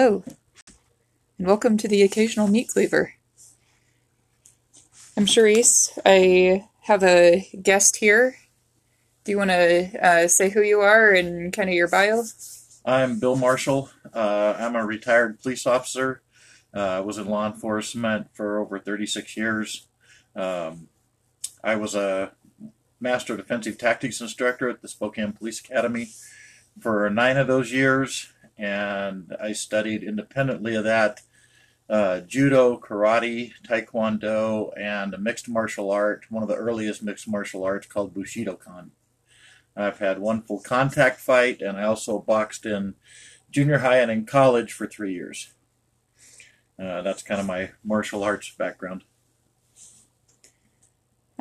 Hello, and welcome to the occasional meat cleaver. I'm Charisse. I have a guest here. Do you want to uh, say who you are and kind of your bio? I'm Bill Marshall. Uh, I'm a retired police officer. Uh, I was in law enforcement for over 36 years. Um, I was a Master Defensive Tactics instructor at the Spokane Police Academy for nine of those years, and I studied independently of that uh, judo, karate, taekwondo, and a mixed martial art, one of the earliest mixed martial arts called Bushidokan. I've had one full contact fight, and I also boxed in junior high and in college for three years. Uh, that's kind of my martial arts background.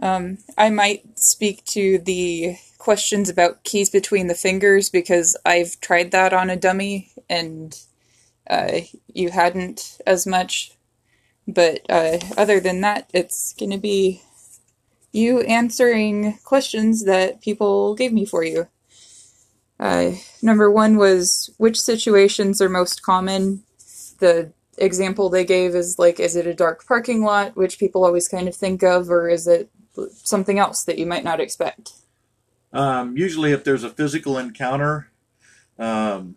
Um, I might speak to the questions about keys between the fingers because I've tried that on a dummy and uh, you hadn't as much. But uh, other than that, it's going to be you answering questions that people gave me for you. Uh, number one was which situations are most common? The example they gave is like, is it a dark parking lot, which people always kind of think of, or is it something else that you might not expect? Um, usually, if there's a physical encounter, um,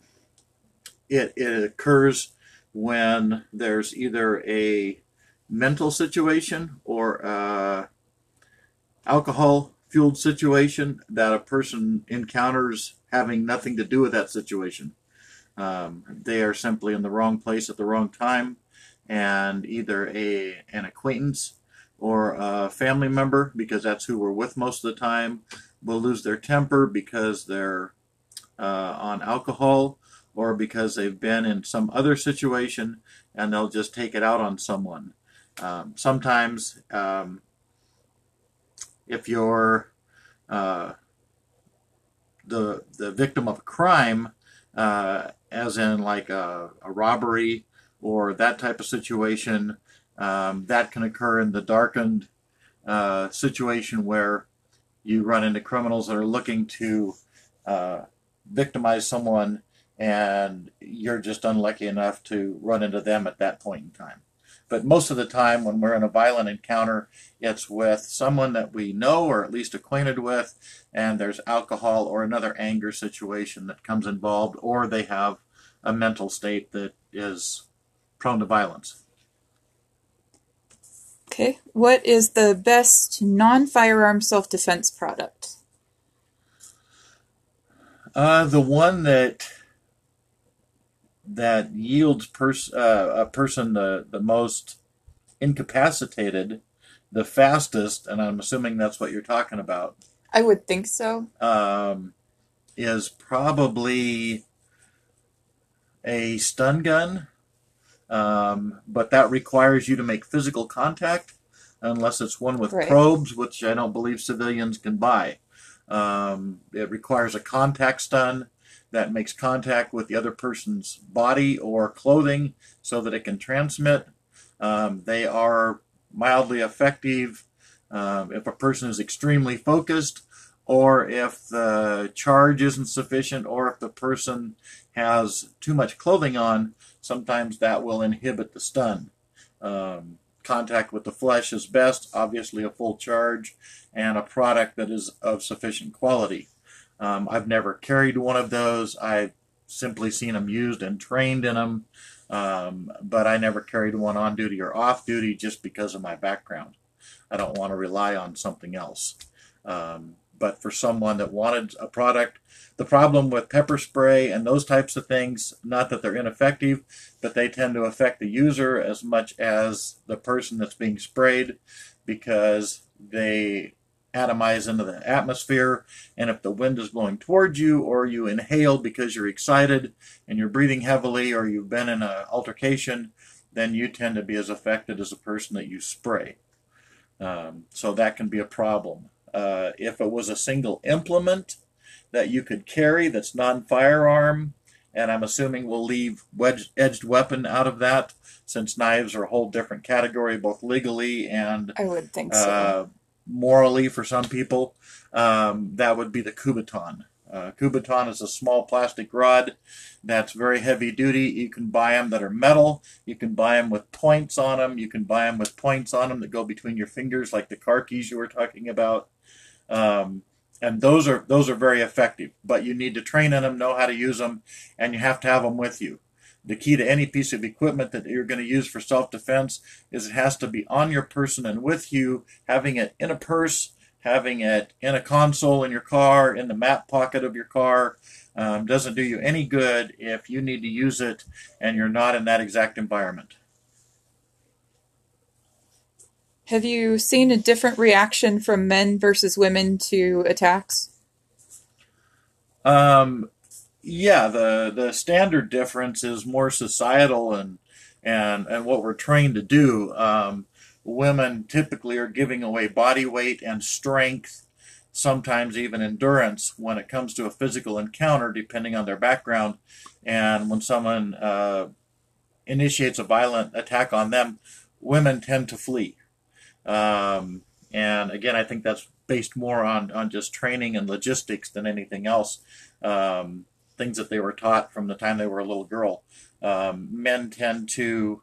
it, it occurs when there's either a mental situation or alcohol fueled situation that a person encounters having nothing to do with that situation. Um, they are simply in the wrong place at the wrong time, and either a an acquaintance or a family member, because that's who we're with most of the time, will lose their temper because they're uh, on alcohol or because they've been in some other situation and they'll just take it out on someone. Um, sometimes, um, if you're uh, the the victim of a crime, uh, as in like a, a, robbery or that type of situation, um, that can occur in the darkened uh, situation where you run into criminals that are looking to uh, victimize someone and you're just unlucky enough to run into them at that point in time. But most of the time, when we're in a violent encounter, it's with someone that we know or at least acquainted with, and there's alcohol or another anger situation that comes involved, or they have a mental state that is prone to violence. Okay. What is the best non firearm self defense product? Uh, the one that that yields pers- uh, a person the, the most incapacitated the fastest, and I'm assuming that's what you're talking about. I would think so. Um, is probably a stun gun um, but that requires you to make physical contact unless it's one with right. probes, which I don't believe civilians can buy. Um, it requires a contact stun that makes contact with the other person's body or clothing so that it can transmit. Um, they are mildly effective um, if a person is extremely focused or if the charge isn't sufficient or if the person has too much clothing on sometimes that will inhibit the stun. Um, contact with the flesh is best, obviously a full charge, and a product that is of sufficient quality. Um, I've never carried one of those. I've simply seen them used and trained in them, um, but I never carried one on duty or off duty just because of my background. I don't want to rely on something else. Um, but for someone that wanted a product the problem with pepper spray and those types of things, not that they're ineffective, but they tend to affect the user as much as the person that's being sprayed because they atomize into the atmosphere. And if the wind is blowing towards you, or you inhale because you're excited and you're breathing heavily, or you've been in an altercation, then you tend to be as affected as a person that you spray. Um, so that can be a problem. Uh, if it was a single implement, that you could carry that's non-firearm, and I'm assuming we'll leave wedged, edged weapon out of that since knives are a whole different category, both legally and I would think so. Uh, morally for some people. Um, that would be the Kubotan. Uh, Kubotan is a small plastic rod that's very heavy duty. You can buy them that are metal. You can buy them with points on them. You can buy them with points on them that go between your fingers, like the car keys you were talking about. Um, and those are those are very effective. But you need to train in them, know how to use them, and you have to have them with you. The key to any piece of equipment that you're going to use for self-defense is it has to be on your person and with you. Having it in a purse, having it in a console in your car, in the map pocket of your car, um, doesn't do you any good if you need to use it and you're not in that exact environment. Have you seen a different reaction from men versus women to attacks? Um, yeah, the the standard difference is more societal and and and what we're trained to do. Um, women typically are giving away body weight and strength, sometimes even endurance when it comes to a physical encounter, depending on their background. And when someone uh, initiates a violent attack on them, women tend to flee. Um, and again, I think that's based more on, on just training and logistics than anything else. Um, things that they were taught from the time they were a little girl. Um, men tend to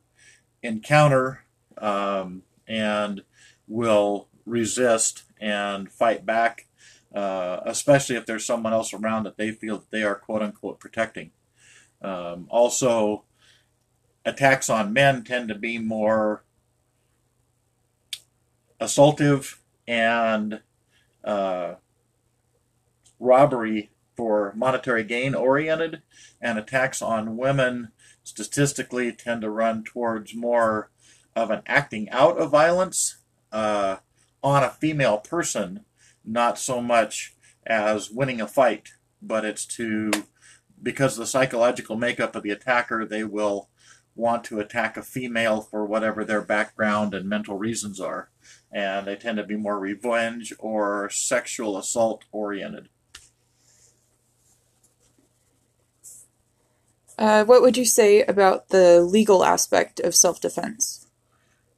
encounter um, and will resist and fight back, uh, especially if there's someone else around that they feel that they are quote unquote protecting. Um, also, attacks on men tend to be more assaultive and uh, robbery for monetary gain oriented, and attacks on women statistically tend to run towards more of an acting out of violence uh, on a female person, not so much as winning a fight, but it's to because of the psychological makeup of the attacker, they will want to attack a female for whatever their background and mental reasons are. And they tend to be more revenge or sexual assault oriented. Uh, what would you say about the legal aspect of self defense?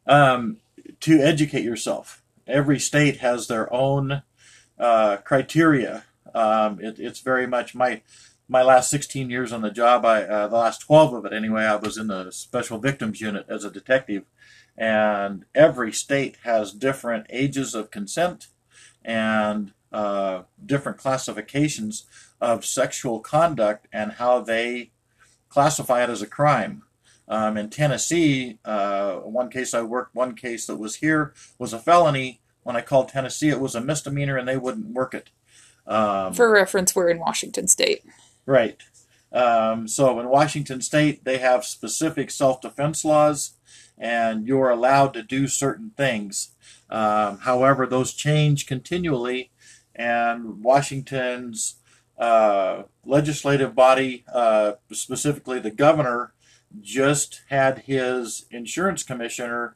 Um, to educate yourself. Every state has their own uh, criteria. Um, it, it's very much my my last 16 years on the job. I uh, the last 12 of it anyway. I was in the special victims unit as a detective, and every state has different ages of consent and uh, different classifications of sexual conduct and how they classify it as a crime. Um, in Tennessee, uh, one case I worked, one case that was here was a felony. When I called Tennessee, it was a misdemeanor, and they wouldn't work it. Um, For reference, we're in Washington State. Right. Um, so in Washington State, they have specific self-defense laws, and you're allowed to do certain things. Um, however, those change continually, and Washington's uh, legislative body, uh, specifically the governor, just had his insurance commissioner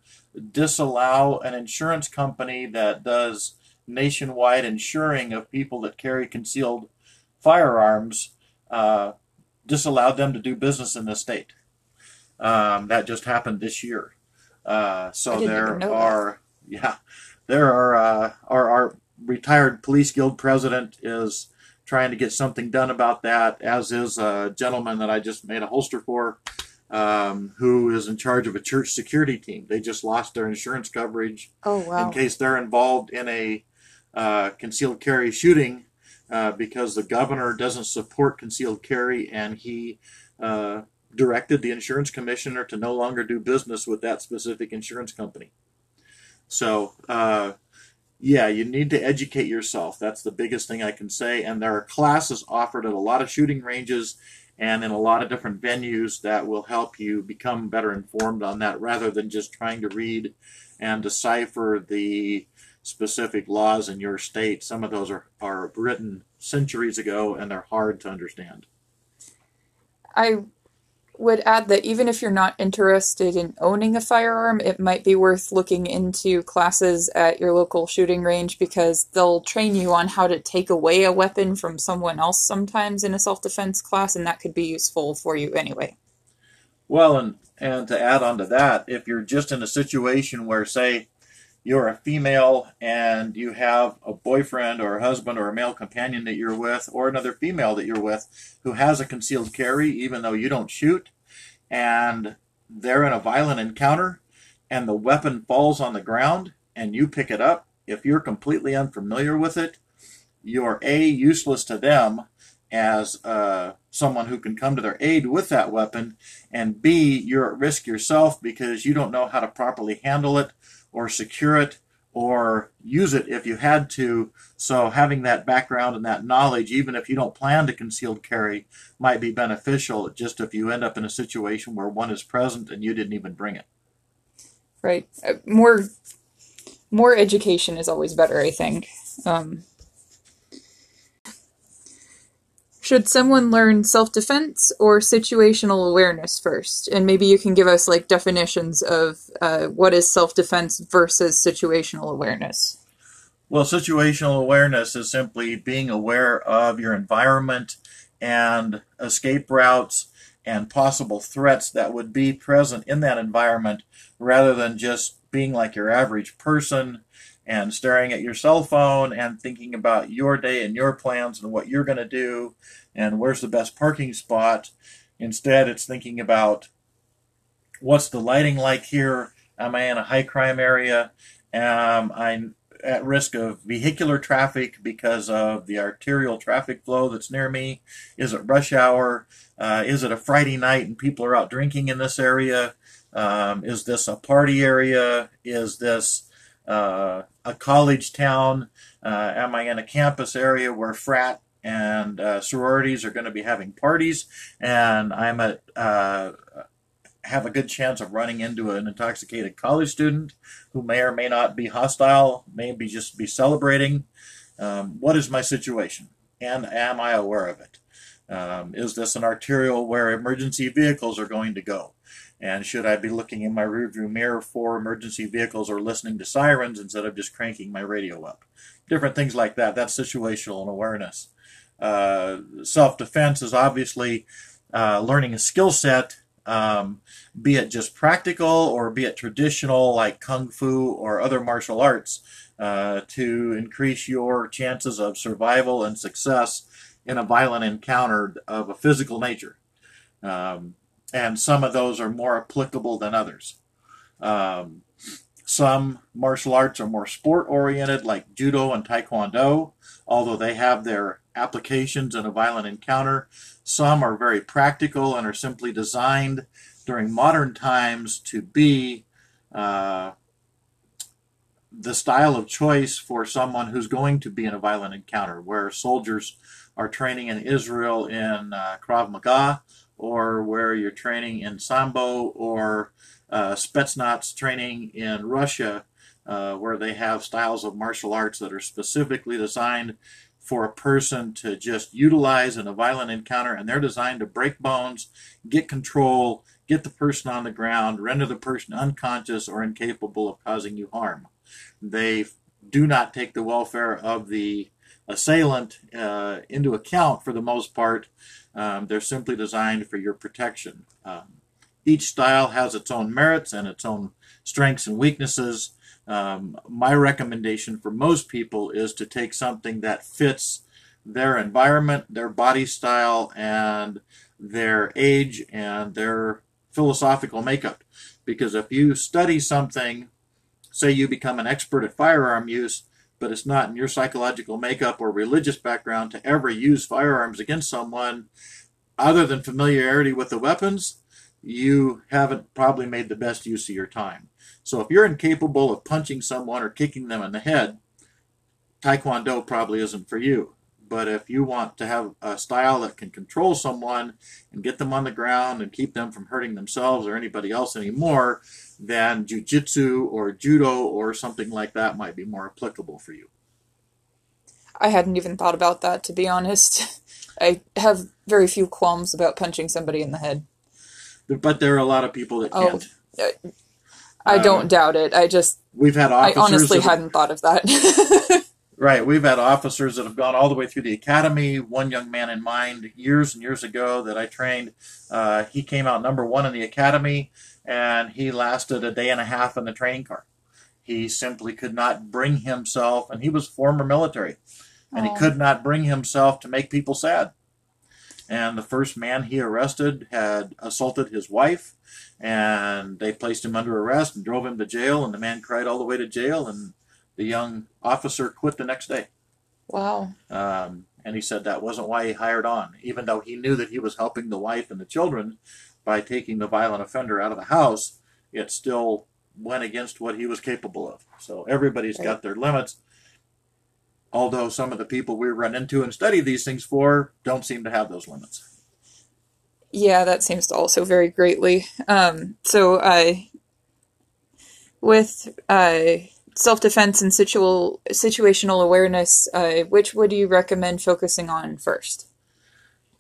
disallow an insurance company that does nationwide insuring of people that carry concealed firearms, uh, disallowed them to do business in the state. Um, that just happened this year. Uh, so there are, that. yeah, there are uh, our, our retired police guild president is trying to get something done about that, as is a gentleman that I just made a holster for, um, who is in charge of a church security team. They just lost their insurance coverage oh, wow. in case they're involved in a uh, concealed carry shooting uh, because the governor doesn't support concealed carry and he uh, directed the insurance commissioner to no longer do business with that specific insurance company. So, uh, yeah, you need to educate yourself. That's the biggest thing I can say. And there are classes offered at a lot of shooting ranges and in a lot of different venues that will help you become better informed on that rather than just trying to read and decipher the specific laws in your state. Some of those are, are written centuries ago and they're hard to understand. I would add that even if you're not interested in owning a firearm, it might be worth looking into classes at your local shooting range because they'll train you on how to take away a weapon from someone else sometimes in a self defense class, and that could be useful for you anyway. Well, and, and to add on to that, if you're just in a situation where, say, you're a female and you have a boyfriend or a husband or a male companion that you're with, or another female that you're with who has a concealed carry, even though you don't shoot, and they're in a violent encounter and the weapon falls on the ground and you pick it up, if you're completely unfamiliar with it, you're A, useless to them as uh, someone who can come to their aid with that weapon, and B, you're at risk yourself because you don't know how to properly handle it or secure it or use it if you had to. So having that background and that knowledge, even if you don't plan to concealed carry, might be beneficial just if you end up in a situation where one is present and you didn't even bring it. Right. Uh, more more education is always better, I think. Um, should someone learn self-defense or situational awareness first? And maybe you can give us like definitions of uh, what is self-defense versus situational awareness. Well situational awareness is simply being aware of your environment and escape routes and possible threats that would be present in that environment rather than just being like your average person and staring at your cell phone and thinking about your day and your plans and what you're going to do and where's the best parking spot. Instead, it's thinking about what's the lighting like here? Am I in a high crime area? Am I at risk of vehicular traffic because of the arterial traffic flow that's near me? Is it rush hour? Uh, is it a Friday night and people are out drinking in this area? Um, is this a party area? Is this uh, a college town? Uh, am I in a campus area where frat and uh, sororities are going to be having parties, and I'm at uh, have a good chance of running into an intoxicated college student who may or may not be hostile, maybe just be celebrating. Um, what is my situation, and am I aware of it? Um, is this an arterial where emergency vehicles are going to go? And should I be looking in my rearview mirror for emergency vehicles or listening to sirens instead of just cranking my radio up? Different things like that. That's situational awareness. Uh, self defense is obviously uh, learning a skill set, um, be it just practical or be it traditional like kung fu or other martial arts, uh, to increase your chances of survival and success in a violent encounter of a physical nature. Um, and some of those are more applicable than others. Um, some martial arts are more sport oriented, like judo and taekwondo, although they have their applications in a violent encounter. Some are very practical and are simply designed during modern times to be uh, the style of choice for someone who's going to be in a violent encounter, where soldiers are training in Israel in uh, Krav Maga, or where you're training in Sambo or uh, Spetsnaz training in Russia, uh, where they have styles of martial arts that are specifically designed for a person to just utilize in a violent encounter, and they're designed to break bones, get control, get the person on the ground, render the person unconscious or incapable of causing you harm. They do not take the welfare of the assailant uh, into account for the most part. Um, they're simply designed for your protection. Um, each style has its own merits and its own strengths and weaknesses. Um, my recommendation for most people is to take something that fits their environment, their body style, and their age and their philosophical makeup. Because if you study something, say you become an expert at firearm use, but it's not in your psychological makeup or religious background to ever use firearms against someone other than familiarity with the weapons, you haven't probably made the best use of your time. So if you're incapable of punching someone or kicking them in the head, Taekwondo probably isn't for you. But if you want to have a style that can control someone and get them on the ground and keep them from hurting themselves or anybody else anymore, then jujitsu or judo or something like that might be more applicable for you. I hadn't even thought about that, to be honest. I have very few qualms about punching somebody in the head. But there are a lot of people that Oh, can't. uh, I don't doubt it. I just, We've had I honestly hadn't thought of that. Right, we've had officers that have gone all the way through the academy. One young man in mind, years and years ago, that I trained, uh, he came out number one in the academy, and he lasted a day and a half in the training car. He simply could not bring himself, and he was former military, and Oh. he could not bring himself to make people sad. And the first man he arrested had assaulted his wife, and they placed him under arrest and drove him to jail. And the man cried all the way to jail, and the young officer quit the next day. Wow. Um, and he said that wasn't why he hired on, even though he knew that he was helping the wife and the children by taking the violent offender out of the house. It still went against what he was capable of. So everybody's Right. got their limits. Although some of the people we run into and study these things for don't seem to have those limits. Yeah, that seems to also vary greatly. Um, so, uh, with uh, self defense and situational awareness, uh, which would you recommend focusing on first?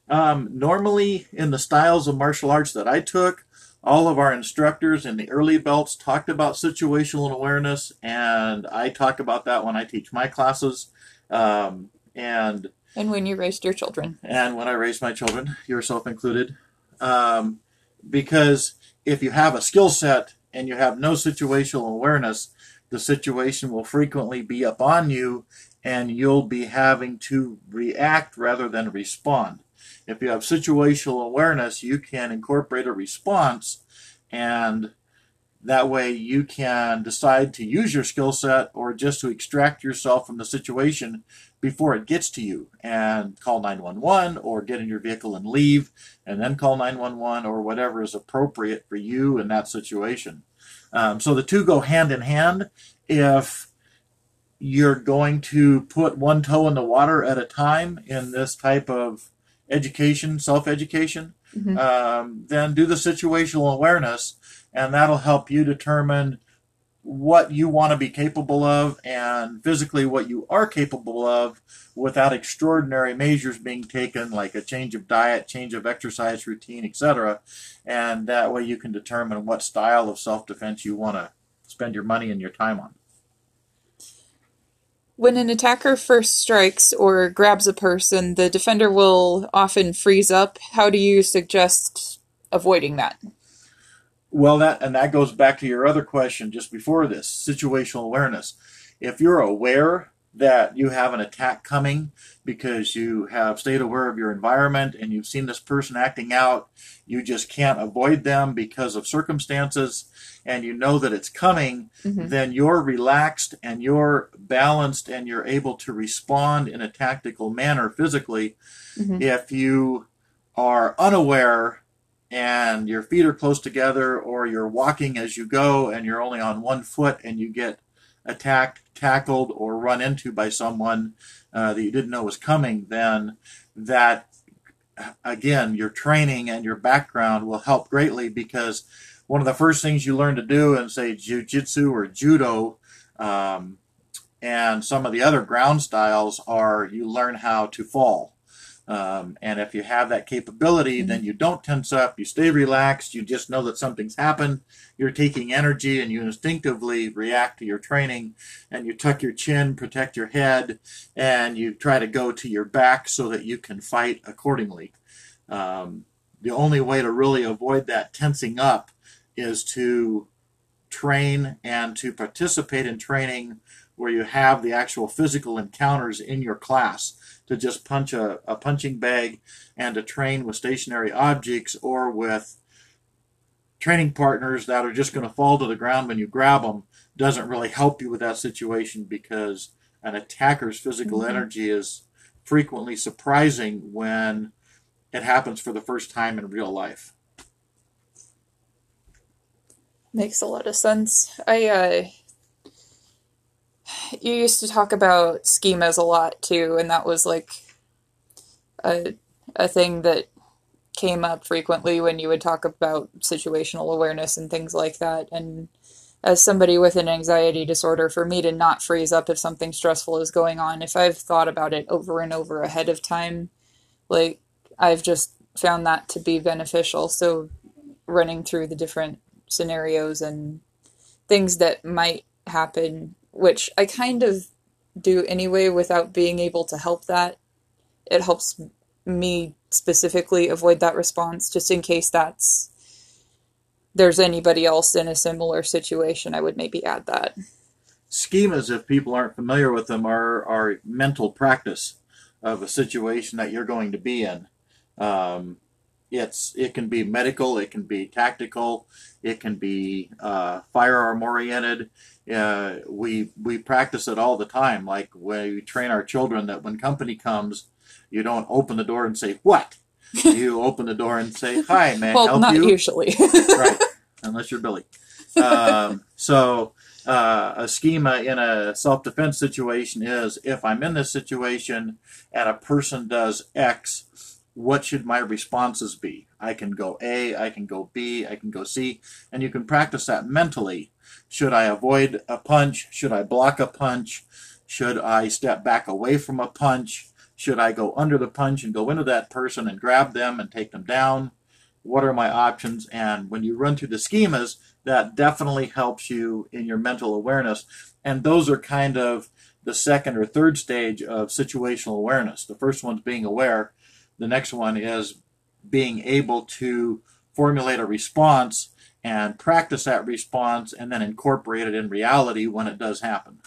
Um, normally, in the styles of martial arts that I took, all of our instructors in the early belts talked about situational awareness, and I talk about that when I teach my classes. Um, and And when you raised your children? and when I raised my children, yourself included, um, because if you have a skill set and you have no situational awareness, the situation will frequently be upon you, and you'll be having to react rather than respond. If you have situational awareness, you can incorporate a response, and that way you can decide to use your skill set or just to extract yourself from the situation before it gets to you and call 911 or get in your vehicle and leave and then call 911 or whatever is appropriate for you in that situation. Um, so the two go hand in hand. If you're going to put one toe in the water at a time in this type of education, self education, Mhm. um, then do the situational awareness, and that'll help you determine what you want to be capable of and physically what you are capable of without extraordinary measures being taken like a change of diet change of exercise routine etc and that way you can determine what style of self-defense you want to spend your money and your time on When an attacker first strikes or grabs a person, the defender will often freeze up. How do you suggest avoiding that? Well, that and that goes back to your other question just before this situational awareness. If you're aware that you have an attack coming because you have stayed aware of your environment and you've seen this person acting out, you just can't avoid them because of circumstances, and you know that it's coming, Mhm. then you're relaxed and you're balanced and you're able to respond in a tactical manner physically Mhm. if you are unaware and your feet are close together or you're walking as you go and you're only on one foot and you get attacked, tackled, or run into by someone uh, that you didn't know was coming, then that, again, your training and your background will help greatly because one of the first things you learn to do in, say, jujitsu or judo, um, and some of the other ground styles are you learn how to fall. Um, and if you have that capability, then you don't tense up, you stay relaxed, you just know that something's happened, you're taking energy, and you instinctively react to your training, and you tuck your chin, protect your head, and you try to go to your back so that you can fight accordingly. Um, the only way to really avoid that tensing up is to train and to participate in training where you have the actual physical encounters in your class to just punch a, a punching bag and to train with stationary objects or with training partners that are just going to fall to the ground when you grab them doesn't really help you with that situation because an attacker's physical Mhm. energy is frequently surprising when it happens for the first time in real life. Makes a lot of sense. I uh you used to talk about schemas a lot too, and that was like a a thing that came up frequently when you would talk about situational awareness and things like that. And as somebody with an anxiety disorder, for me to not freeze up if something stressful is going on, if I've thought about it over and over ahead of time, like I've just found that to be beneficial. So running through the different scenarios and things that might happen, which I kind of do anyway without being able to help that. It helps me specifically avoid that response just in case that's there's anybody else in a similar situation, I would maybe add that. schemas, if people aren't familiar with them, are, are mental practice of a situation that you're going to be in. Um, it's it can be medical, it can be tactical, it can be uh, firearm oriented. Uh, we we practice it all the time. Like we train our children that when company comes, you don't open the door and say what. you open the door and say hi, man. well, help not you? usually. right, unless you're Billy. Um, so uh, a schema in a self-defense situation is if I'm in this situation and a person does X, what should my responses be? I can go A, I can go B, I can go C, and you can practice that mentally. Should I avoid a punch? Should I block a punch? Should I step back away from a punch? Should I go under the punch and go into that person and grab them and take them down? What are my options? And when you run through the schemas, that definitely helps you in your mental awareness. And those are kind of the second or third stage of situational awareness. The first one's being aware. The next one is being able to formulate a response and practice that response and then incorporate it in reality when it does happen.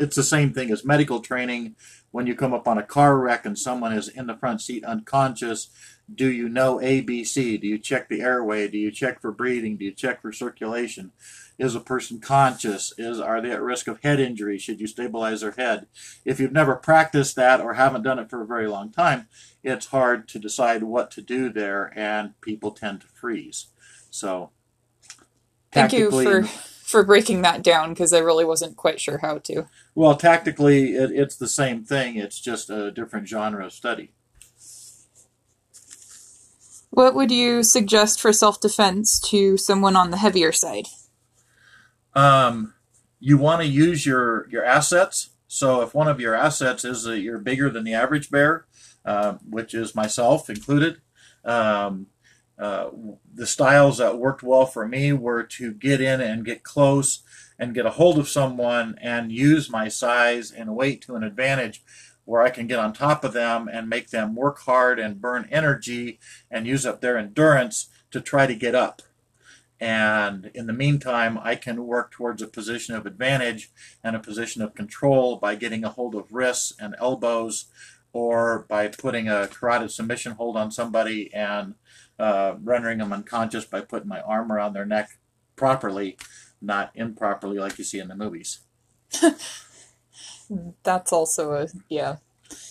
It's the same thing as medical training. When you come up on a car wreck and someone is in the front seat unconscious, do you know ABC? Do you check the airway? Do you check for breathing? Do you check for circulation? Is a person conscious? Is are they at risk of head injury? Should you stabilize their head? If you've never practiced that or haven't done it for a very long time, it's hard to decide what to do there, and people tend to freeze. So, Thank you for for breaking that down because I really wasn't quite sure how to. Well, tactically, it, it's the same thing. It's just a different genre of study. What would you suggest for self defense to someone on the heavier side? Um, you want to use your your assets. So, if one of your assets is that you're bigger than the average bear, uh, which is myself included, um, uh, the styles that worked well for me were to get in and get close and get a hold of someone and use my size and weight to an advantage where I can get on top of them and make them work hard and burn energy and use up their endurance to try to get up. And in the meantime, I can work towards a position of advantage and a position of control by getting a hold of wrists and elbows or by putting a carotid submission hold on somebody and uh, rendering them unconscious by putting my arm around their neck properly, not improperly like you see in the movies. That's also a yeah.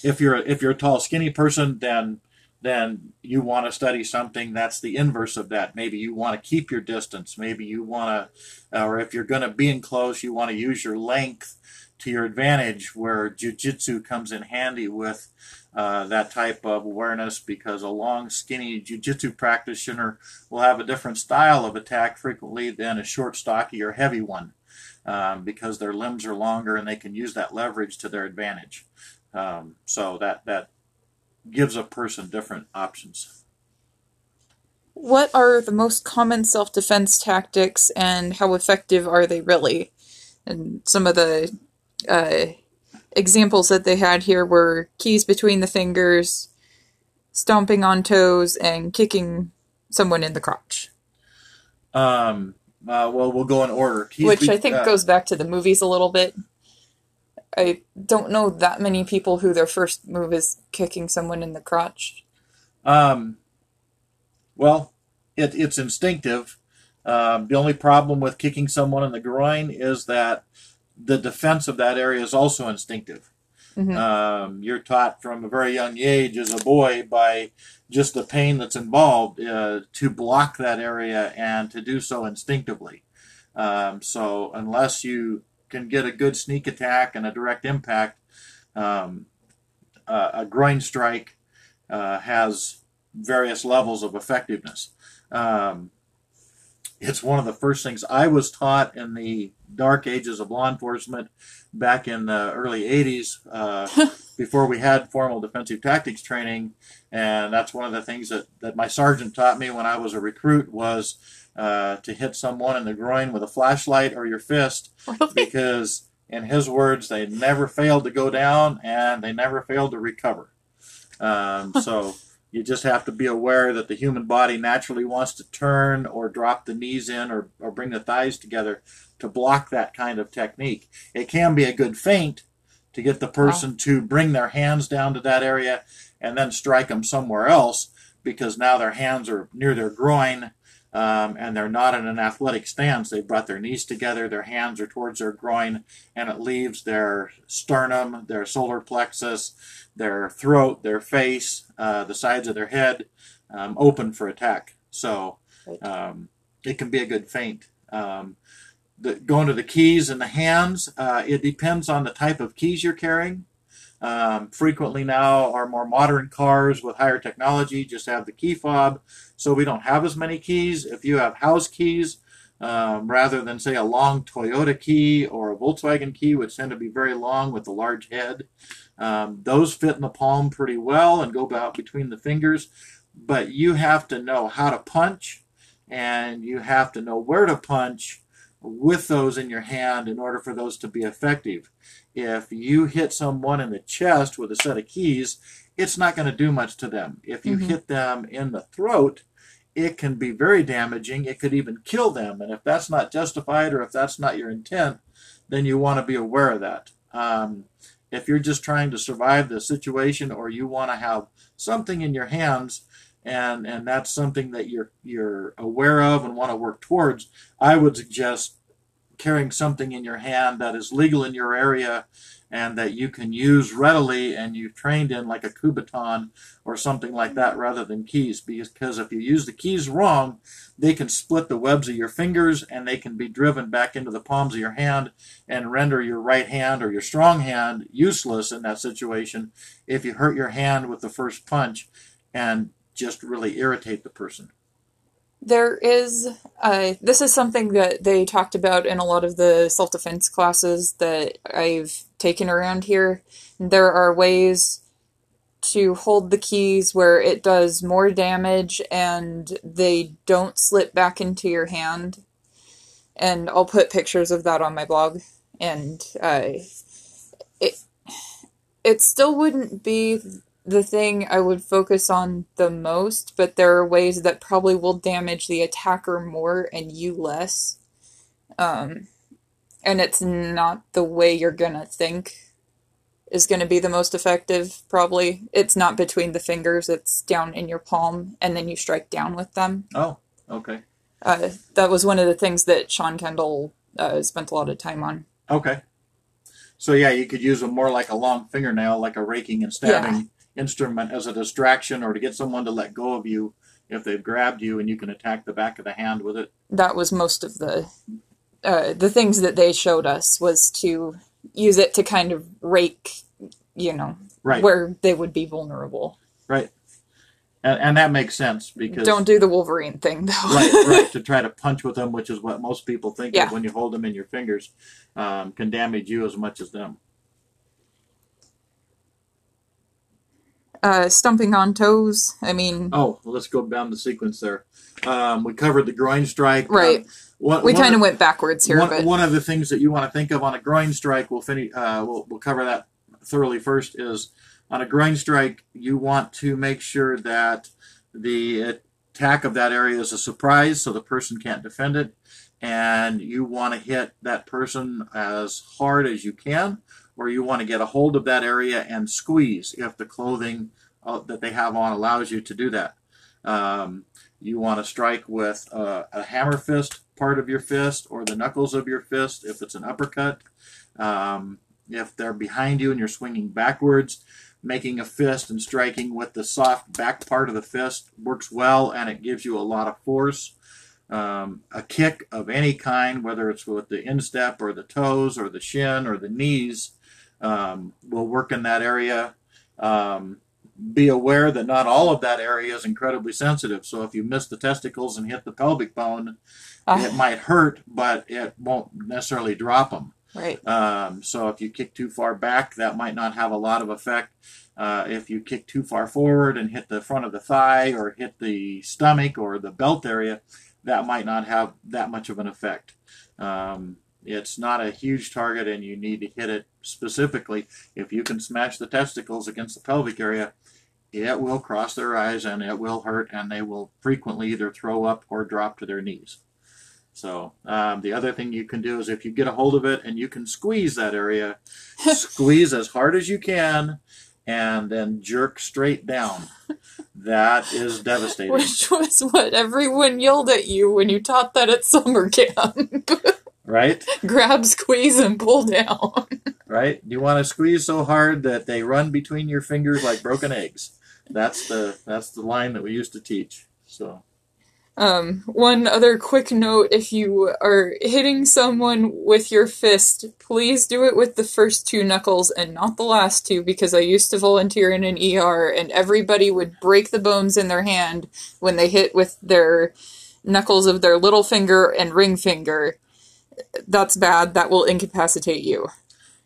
if you're if you're a tall skinny person then then you want to study something that's the inverse of that maybe you want to keep your distance maybe you want to or if you're going to be in close you want to use your length to your advantage where jiu-jitsu comes in handy with uh, that type of awareness because a long skinny jiu-jitsu practitioner will have a different style of attack frequently than a short stocky or heavy one um, because their limbs are longer and they can use that leverage to their advantage um, so that that gives a person different options. What are the most common self defense tactics and how effective are they really? And some of the uh, examples that they had here were keys between the fingers, stomping on toes, and kicking someone in the crotch. Um, uh, well, we'll go in order. Keys which be- I think uh, goes back to the movies a little bit. I don't know that many people who their first move is kicking someone in the crotch. Um, well, it, it's instinctive. Um, the only problem with kicking someone in the groin is that the defense of that area is also instinctive. Mhm. Um, you're taught from a very young age as a boy by just the pain that's involved uh, to block that area and to do so instinctively. Um, so unless you can get a good sneak attack and a direct impact, um, uh, a groin strike uh, has various levels of effectiveness. Um, it's one of the first things I was taught in the dark ages of law enforcement back in the early 80s uh, before we had formal defensive tactics training. And that's one of the things that, that my sergeant taught me when I was a recruit was uh, to hit someone in the groin with a flashlight or your fist Really? because in his words they never failed to go down and they never failed to recover um, so You just have to be aware that the human body naturally wants to turn or drop the knees in or, or bring the thighs together to block that kind of technique. It can be a good feint to get the person wow. to bring their hands down to that area and then strike them somewhere else because now their hands are near their groin um, and they're not in an athletic stance. They've brought their knees together, their hands are towards their groin, and it leaves their sternum, their solar plexus, their throat, their face, uh, the sides of their head um, open for attack. So um, it can be a good feint. Um, the, going to the keys and the hands, uh, it depends on the type of keys you're carrying. Um, frequently now, our more modern cars with higher technology just have the key fob, so we don't have as many keys. If you have house keys, um, rather than say a long Toyota key or a Volkswagen key, which tend to be very long with a large head, um, those fit in the palm pretty well and go about between the fingers. But you have to know how to punch, and you have to know where to punch with those in your hand in order for those to be effective. If you hit someone in the chest with a set of keys, it's not going to do much to them. If you mm-hmm. hit them in the throat, it can be very damaging. It could even kill them. And if that's not justified or if that's not your intent, then you want to be aware of that. Um, if you're just trying to survive the situation or you want to have something in your hands and and that's something that you're you're aware of and want to work towards, I would suggest carrying something in your hand that is legal in your area and that you can use readily and you've trained in like a Kubotan or something like that mm-hmm. rather than keys because if you use the keys wrong they can split the webs of your fingers and they can be driven back into the palms of your hand and render your right hand or your strong hand useless in that situation if you hurt your hand with the first punch. And just really irritate the person. There is, uh, this is something that they talked about in a lot of the self defense classes that I've taken around here. There are ways to hold the keys where it does more damage and they don't slip back into your hand. And I'll put pictures of that on my blog. And uh, it it still wouldn't be the thing I would focus on the most, but there are ways that probably will damage the attacker more and you less. Um, and it's not the way you're gonna think is gonna be the most effective, probably. It's not between the fingers, it's down in your palm, and then you strike down with them. Oh, okay. Uh, that was one of the things that Sean Kendall uh, spent a lot of time on. Okay. So yeah, you could use them more like a long fingernail, like a raking and stabbing. Yeah instrument as a distraction or to get someone to let go of you if they've grabbed you and you can attack the back of the hand with it. That was most of the uh, the things that they showed us was to use it to kind of rake, you know, right. where they would be vulnerable. Right. And, and that makes sense because don't do the Wolverine thing though. right, right. To try to punch with them, which is what most people think yeah. of when you hold them in your fingers, um, can damage you as much as them. Uh, stumping on toes. I mean, oh, well, let's go down the sequence there. Um, we covered the groin strike. Right. Uh, one, we kind of went backwards here. One, but... one of the things that you want to think of on a groin strike, we'll finish. Uh, we'll, we'll cover that thoroughly first. Is on a groin strike, you want to make sure that the attack of that area is a surprise, so the person can't defend it, and you want to hit that person as hard as you can where you want to get a hold of that area and squeeze if the clothing uh, that they have on allows you to do that. Um, you want to strike with a, a, hammer fist part of your fist or the knuckles of your fist if it's an uppercut. Um, if they're behind you and you're swinging backwards, making a fist and striking with the soft back part of the fist works well and it gives you a lot of force. Um, a kick of any kind, whether it's with the instep or the toes or the shin or the knees, um, will work in that area. Um, be aware that not all of that area is incredibly sensitive. So if you miss the testicles and hit the pelvic bone, uh, it might hurt, but it won't necessarily drop them. Right. Um, so if you kick too far back, that might not have a lot of effect. Uh, if you kick too far forward and hit the front of the thigh or hit the stomach or the belt area, that might not have that much of an effect. Um, it's not a huge target and you need to hit it specifically. If you can smash the testicles against the pelvic area, it will cross their eyes and it will hurt, and they will frequently either throw up or drop to their knees. So um, the other thing you can do is if you get a hold of it and you can squeeze that area, squeeze as hard as you can, and then jerk straight down. That is devastating. Which was what everyone yelled at you when you taught that at summer camp. right? Grab, squeeze, and pull down. right? You want to squeeze so hard that they run between your fingers like broken eggs. That's the that's the line that we used to teach. So um, one other quick note if you are hitting someone with your fist, please do it with the first two knuckles and not the last two because I used to volunteer in an ER and everybody would break the bones in their hand when they hit with their knuckles of their little finger and ring finger. That's bad. That will incapacitate you.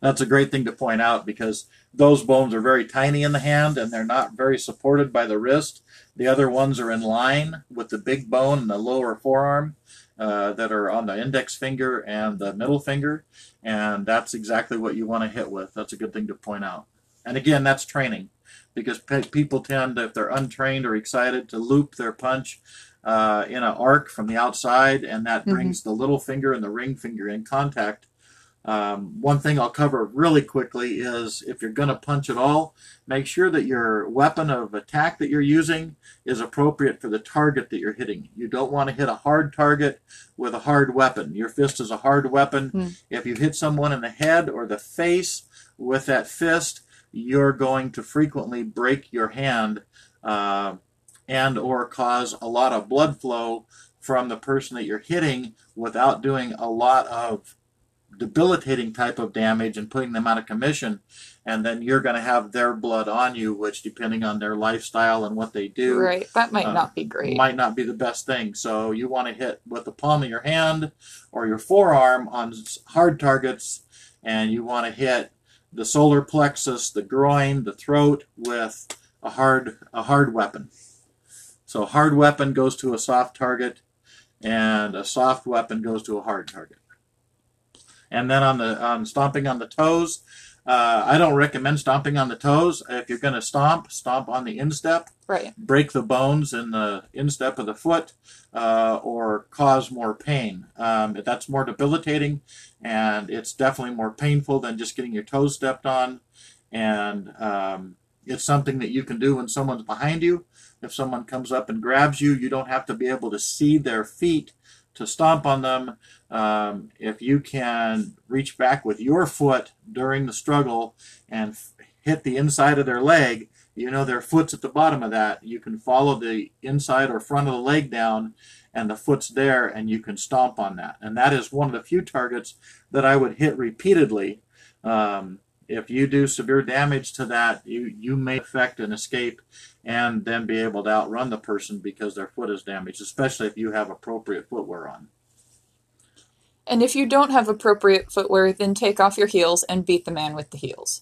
That's a great thing to point out because those bones are very tiny in the hand and they're not very supported by the wrist. The other ones are in line with the big bone in the lower forearm uh, that are on the index finger and the middle finger. And that's exactly what you want to hit with. That's a good thing to point out. And again, that's training because pe- people tend, if they're untrained or excited, to loop their punch uh, in an arc from the outside, and that Mhm. brings the little finger and the ring finger in contact. Um, one thing I'll cover really quickly is if you're going to punch at all, make sure that your weapon of attack that you're using is appropriate for the target that you're hitting. You don't want to hit a hard target with a hard weapon. Your fist is a hard weapon. Hmm. If you hit someone in the head or the face with that fist, you're going to frequently break your hand uh, and or cause a lot of blood flow from the person that you're hitting without doing a lot of debilitating type of damage and putting them out of commission and then you're going to have their blood on you which depending on their lifestyle and what they do Right. That might uh, not be great. might not be the best thing so you want to hit with the palm of your hand or your forearm on hard targets and you want to hit the solar plexus the groin the throat with a hard a hard weapon so a hard weapon goes to a soft target and a soft weapon goes to a hard target and then on the on stomping on the toes uh, i don't recommend stomping on the toes if you're going to stomp stomp on the instep right. break the bones in the instep of the foot uh, or cause more pain. Um, that's more debilitating and it's definitely more painful than just getting your toes stepped on. And um, it's something that you can do when someone's behind you. If someone comes up and grabs you, you don't have to be able to see their feet to stomp on them. Um, if you can reach back with your foot during the struggle and hit the inside of their leg, you know their foot's at the bottom of that. You can follow the inside or front of the leg down, and the foot's there, and you can stomp on that. And that is one of the few targets that I would hit repeatedly. Um, if you do severe damage to that, you, you may affect an escape and then be able to outrun the person because their foot is damaged, especially if you have appropriate footwear on. And if you don't have appropriate footwear, then take off your heels and beat the man with the heels.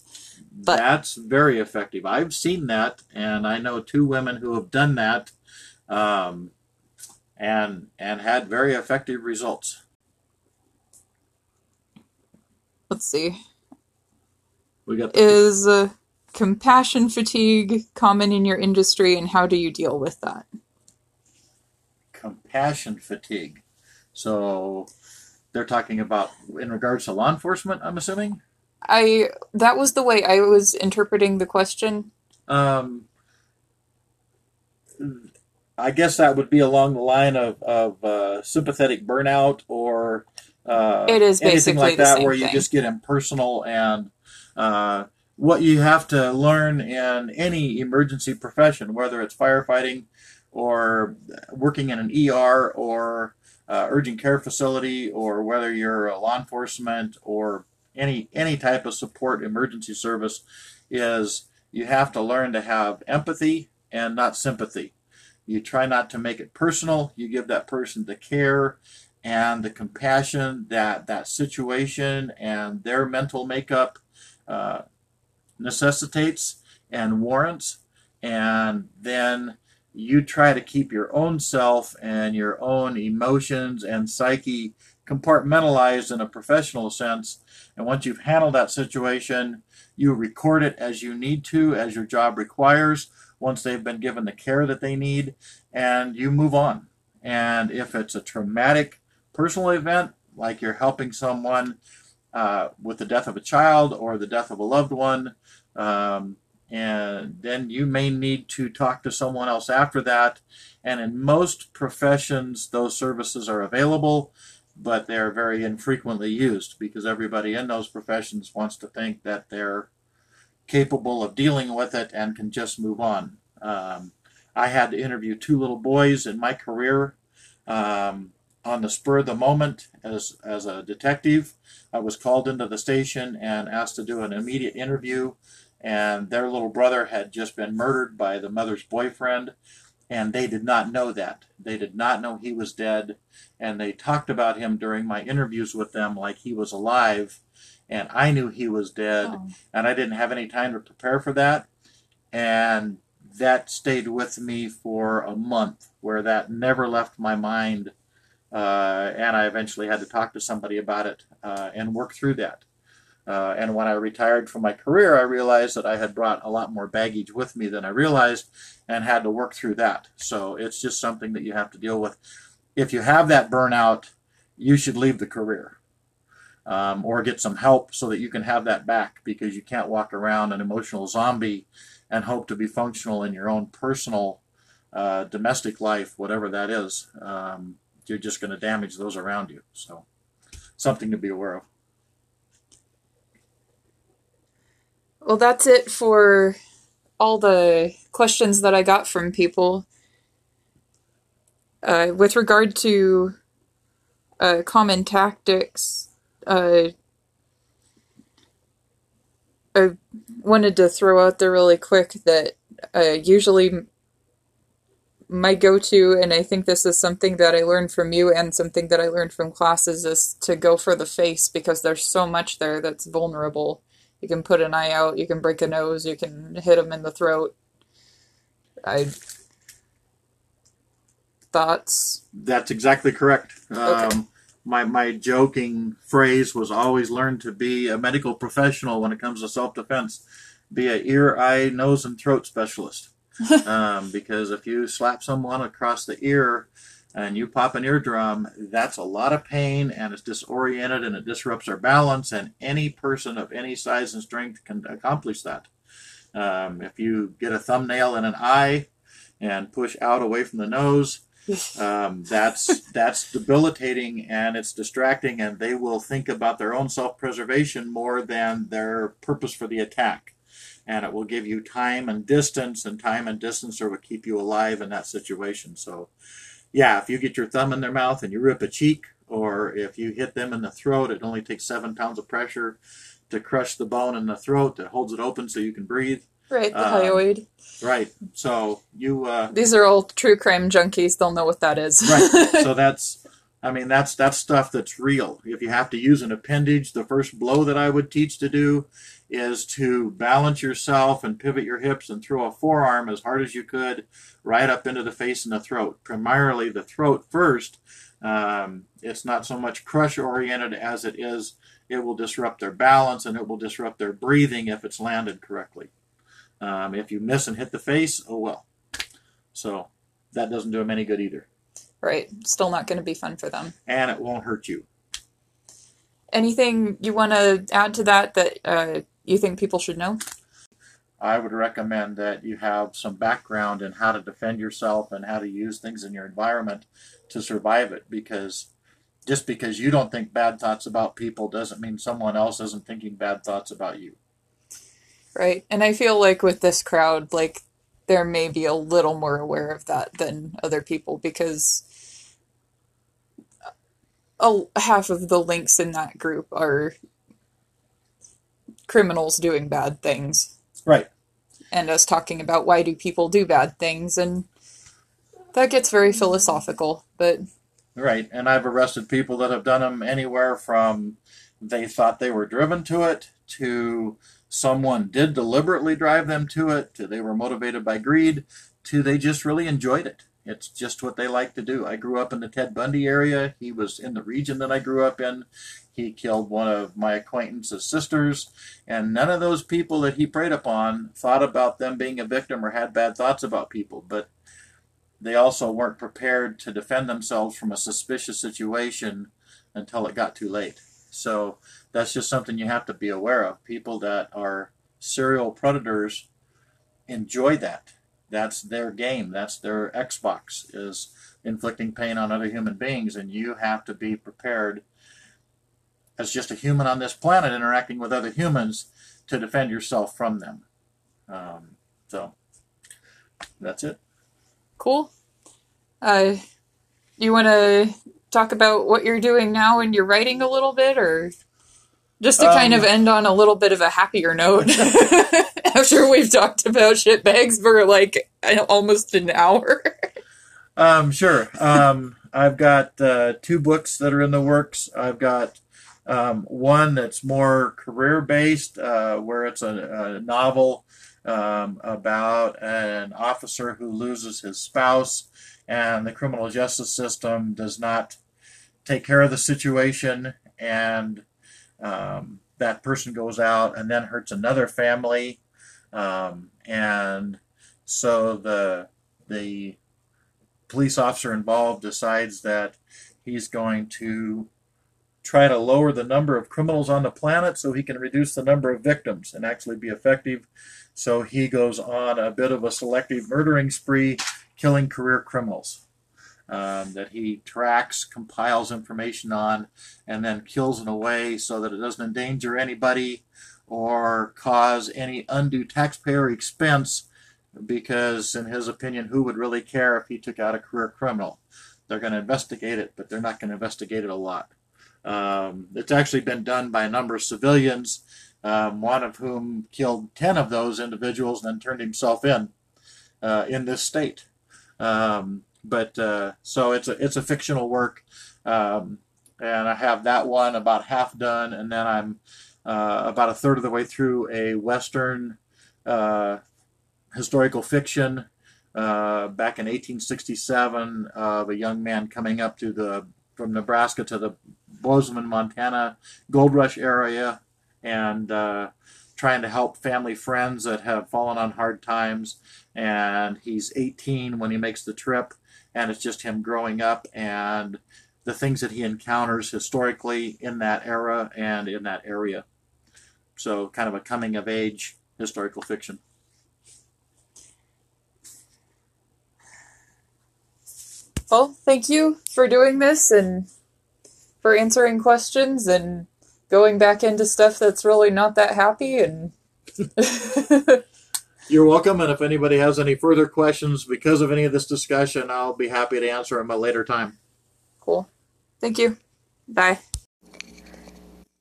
But- That's very effective. I've seen that, and I know two women who have done that, um, and and had very effective results. Let's see. We got Is uh, compassion fatigue common in your industry, and how do you deal with that? compassion fatigue. So they're talking about in regards to law enforcement. I'm assuming. I that was the way I was interpreting the question. Um, I guess that would be along the line of, of uh, sympathetic burnout or uh, It is anything like the that same where you thing. just get impersonal and uh, what you have to learn in any emergency profession, whether it's firefighting or working in an ER or uh, urgent care facility or whether you're law enforcement or any any type of support emergency service is you have to learn to have empathy and not sympathy. You try not to make it personal. You give that person the care and the compassion that that situation and their mental makeup uh, necessitates and warrants. And then you try to keep your own self and your own emotions and psyche compartmentalized in a professional sense. And once you've handled that situation, you record it as you need to, as your job requires, once they've been given the care that they need, and you move on. And if it's a traumatic personal event, like you're helping someone uh, with the death of a child or the death of a loved one, um, and then you may need to talk to someone else after that. And in most professions, those services are available, but they're very infrequently used because everybody in those professions wants to think that they're capable of dealing with it and can just move on. Um, I had to interview two little boys in my career um, on the spur of the moment as, as a detective. I was called into the station and asked to do an immediate interview and their little brother had just been murdered by the mother's boyfriend and they did not know that they did not know he was dead and they talked about him during my interviews with them like he was alive and i knew he was dead oh. and i didn't have any time to prepare for that and that stayed with me for a month where that never left my mind uh, and i eventually had to talk to somebody about it uh, and work through that uh, and when I retired from my career, I realized that I had brought a lot more baggage with me than I realized and had to work through that. So it's just something that you have to deal with. If you have that burnout, you should leave the career um, or get some help so that you can have that back because you can't walk around an emotional zombie and hope to be functional in your own personal uh, domestic life, whatever that is. Um, you're just going to damage those around you. So, something to be aware of. Well, that's it for all the questions that I got from people. Uh, with regard to uh, common tactics, uh, I wanted to throw out there really quick that uh, usually my go-to, and I think this is something that I learned from you and something that I learned from classes, is to go for the face because there's so much there that's vulnerable you can put an eye out. You can break a nose. You can hit them in the throat. I thoughts. That's exactly correct. Okay. Um, my my joking phrase was always learn to be a medical professional when it comes to self defense. Be a ear, eye, nose, and throat specialist. Um, because if you slap someone across the ear, and you pop an eardrum, that's a lot of pain and it's disoriented and it disrupts our balance. And any person of any size and strength can accomplish that. Um, if you get a thumbnail in an eye and push out away from the nose, um, that's that's debilitating and it's distracting, and they will think about their own self-preservation more than their purpose for the attack. And it will give you time and distance, and time and distance are what keep you alive in that situation. So, yeah, if you get your thumb in their mouth and you rip a cheek, or if you hit them in the throat, it only takes seven pounds of pressure to crush the bone in the throat that holds it open so you can breathe. Right, the um, hyoid. Right. So you. Uh, These are all true crime junkies. They'll know what that is. right. So that's. I mean, that's that's stuff that's real. If you have to use an appendage, the first blow that I would teach to do is to balance yourself and pivot your hips and throw a forearm as hard as you could right up into the face and the throat. Primarily the throat first. Um, it's not so much crush oriented as it is it will disrupt their balance and it will disrupt their breathing if it's landed correctly. Um, if you miss and hit the face, oh well. So that doesn't do them any good either. Right. Still not going to be fun for them. And it won't hurt you. Anything you want to add to that that uh, you think people should know? I would recommend that you have some background in how to defend yourself and how to use things in your environment to survive it because just because you don't think bad thoughts about people doesn't mean someone else isn't thinking bad thoughts about you. Right. And I feel like with this crowd, like there may be a little more aware of that than other people because a, half of the links in that group are criminals doing bad things. Right. And us talking about why do people do bad things and that gets very philosophical, but Right. And I've arrested people that have done them anywhere from they thought they were driven to it to someone did deliberately drive them to it to they were motivated by greed to they just really enjoyed it. It's just what they like to do. I grew up in the Ted Bundy area. He was in the region that I grew up in. He killed one of my acquaintance's sisters, and none of those people that he preyed upon thought about them being a victim or had bad thoughts about people. But they also weren't prepared to defend themselves from a suspicious situation until it got too late. So that's just something you have to be aware of. People that are serial predators enjoy that. That's their game. That's their Xbox is inflicting pain on other human beings, and you have to be prepared as just a human on this planet interacting with other humans to defend yourself from them. Um, so that's it. Cool. Uh, you want to talk about what you're doing now and you're writing a little bit, or just to kind Um, of end on a little bit of a happier note? After we've talked about shit bags for like almost an hour. Um, sure. Um, I've got uh, two books that are in the works. I've got um, one that's more career based, uh, where it's a, a novel um, about an officer who loses his spouse, and the criminal justice system does not take care of the situation, and um, that person goes out and then hurts another family, um, and so the the police officer involved decides that he's going to try to lower the number of criminals on the planet so he can reduce the number of victims and actually be effective. So he goes on a bit of a selective murdering spree, killing career criminals um, that he tracks, compiles information on, and then kills in a way so that it doesn't endanger anybody or cause any undue taxpayer expense because, in his opinion, who would really care if he took out a career criminal? They're going to investigate it, but they're not going to investigate it a lot. Um, it's actually been done by a number of civilians, um, one of whom killed 10 of those individuals and then turned himself in uh, in this state. Um, but uh, so it's a, it's a fictional work. Um, and I have that one about half done, and then I'm uh, about a third of the way through a Western uh, historical fiction uh, back in 1867 of a young man coming up to the from Nebraska to the Bozeman, Montana gold rush area and uh, trying to help family friends that have fallen on hard times. And he's 18 when he makes the trip, and it's just him growing up and the things that he encounters historically in that era and in that area. So, kind of a coming of age historical fiction. Well, thank you for doing this and for answering questions and going back into stuff that's really not that happy and You're welcome, and if anybody has any further questions because of any of this discussion, I'll be happy to answer them at a later time. cool. Thank you. Bye.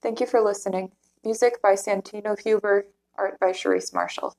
Thank you for listening. Music by Santino Huber, art by Charisse Marshall.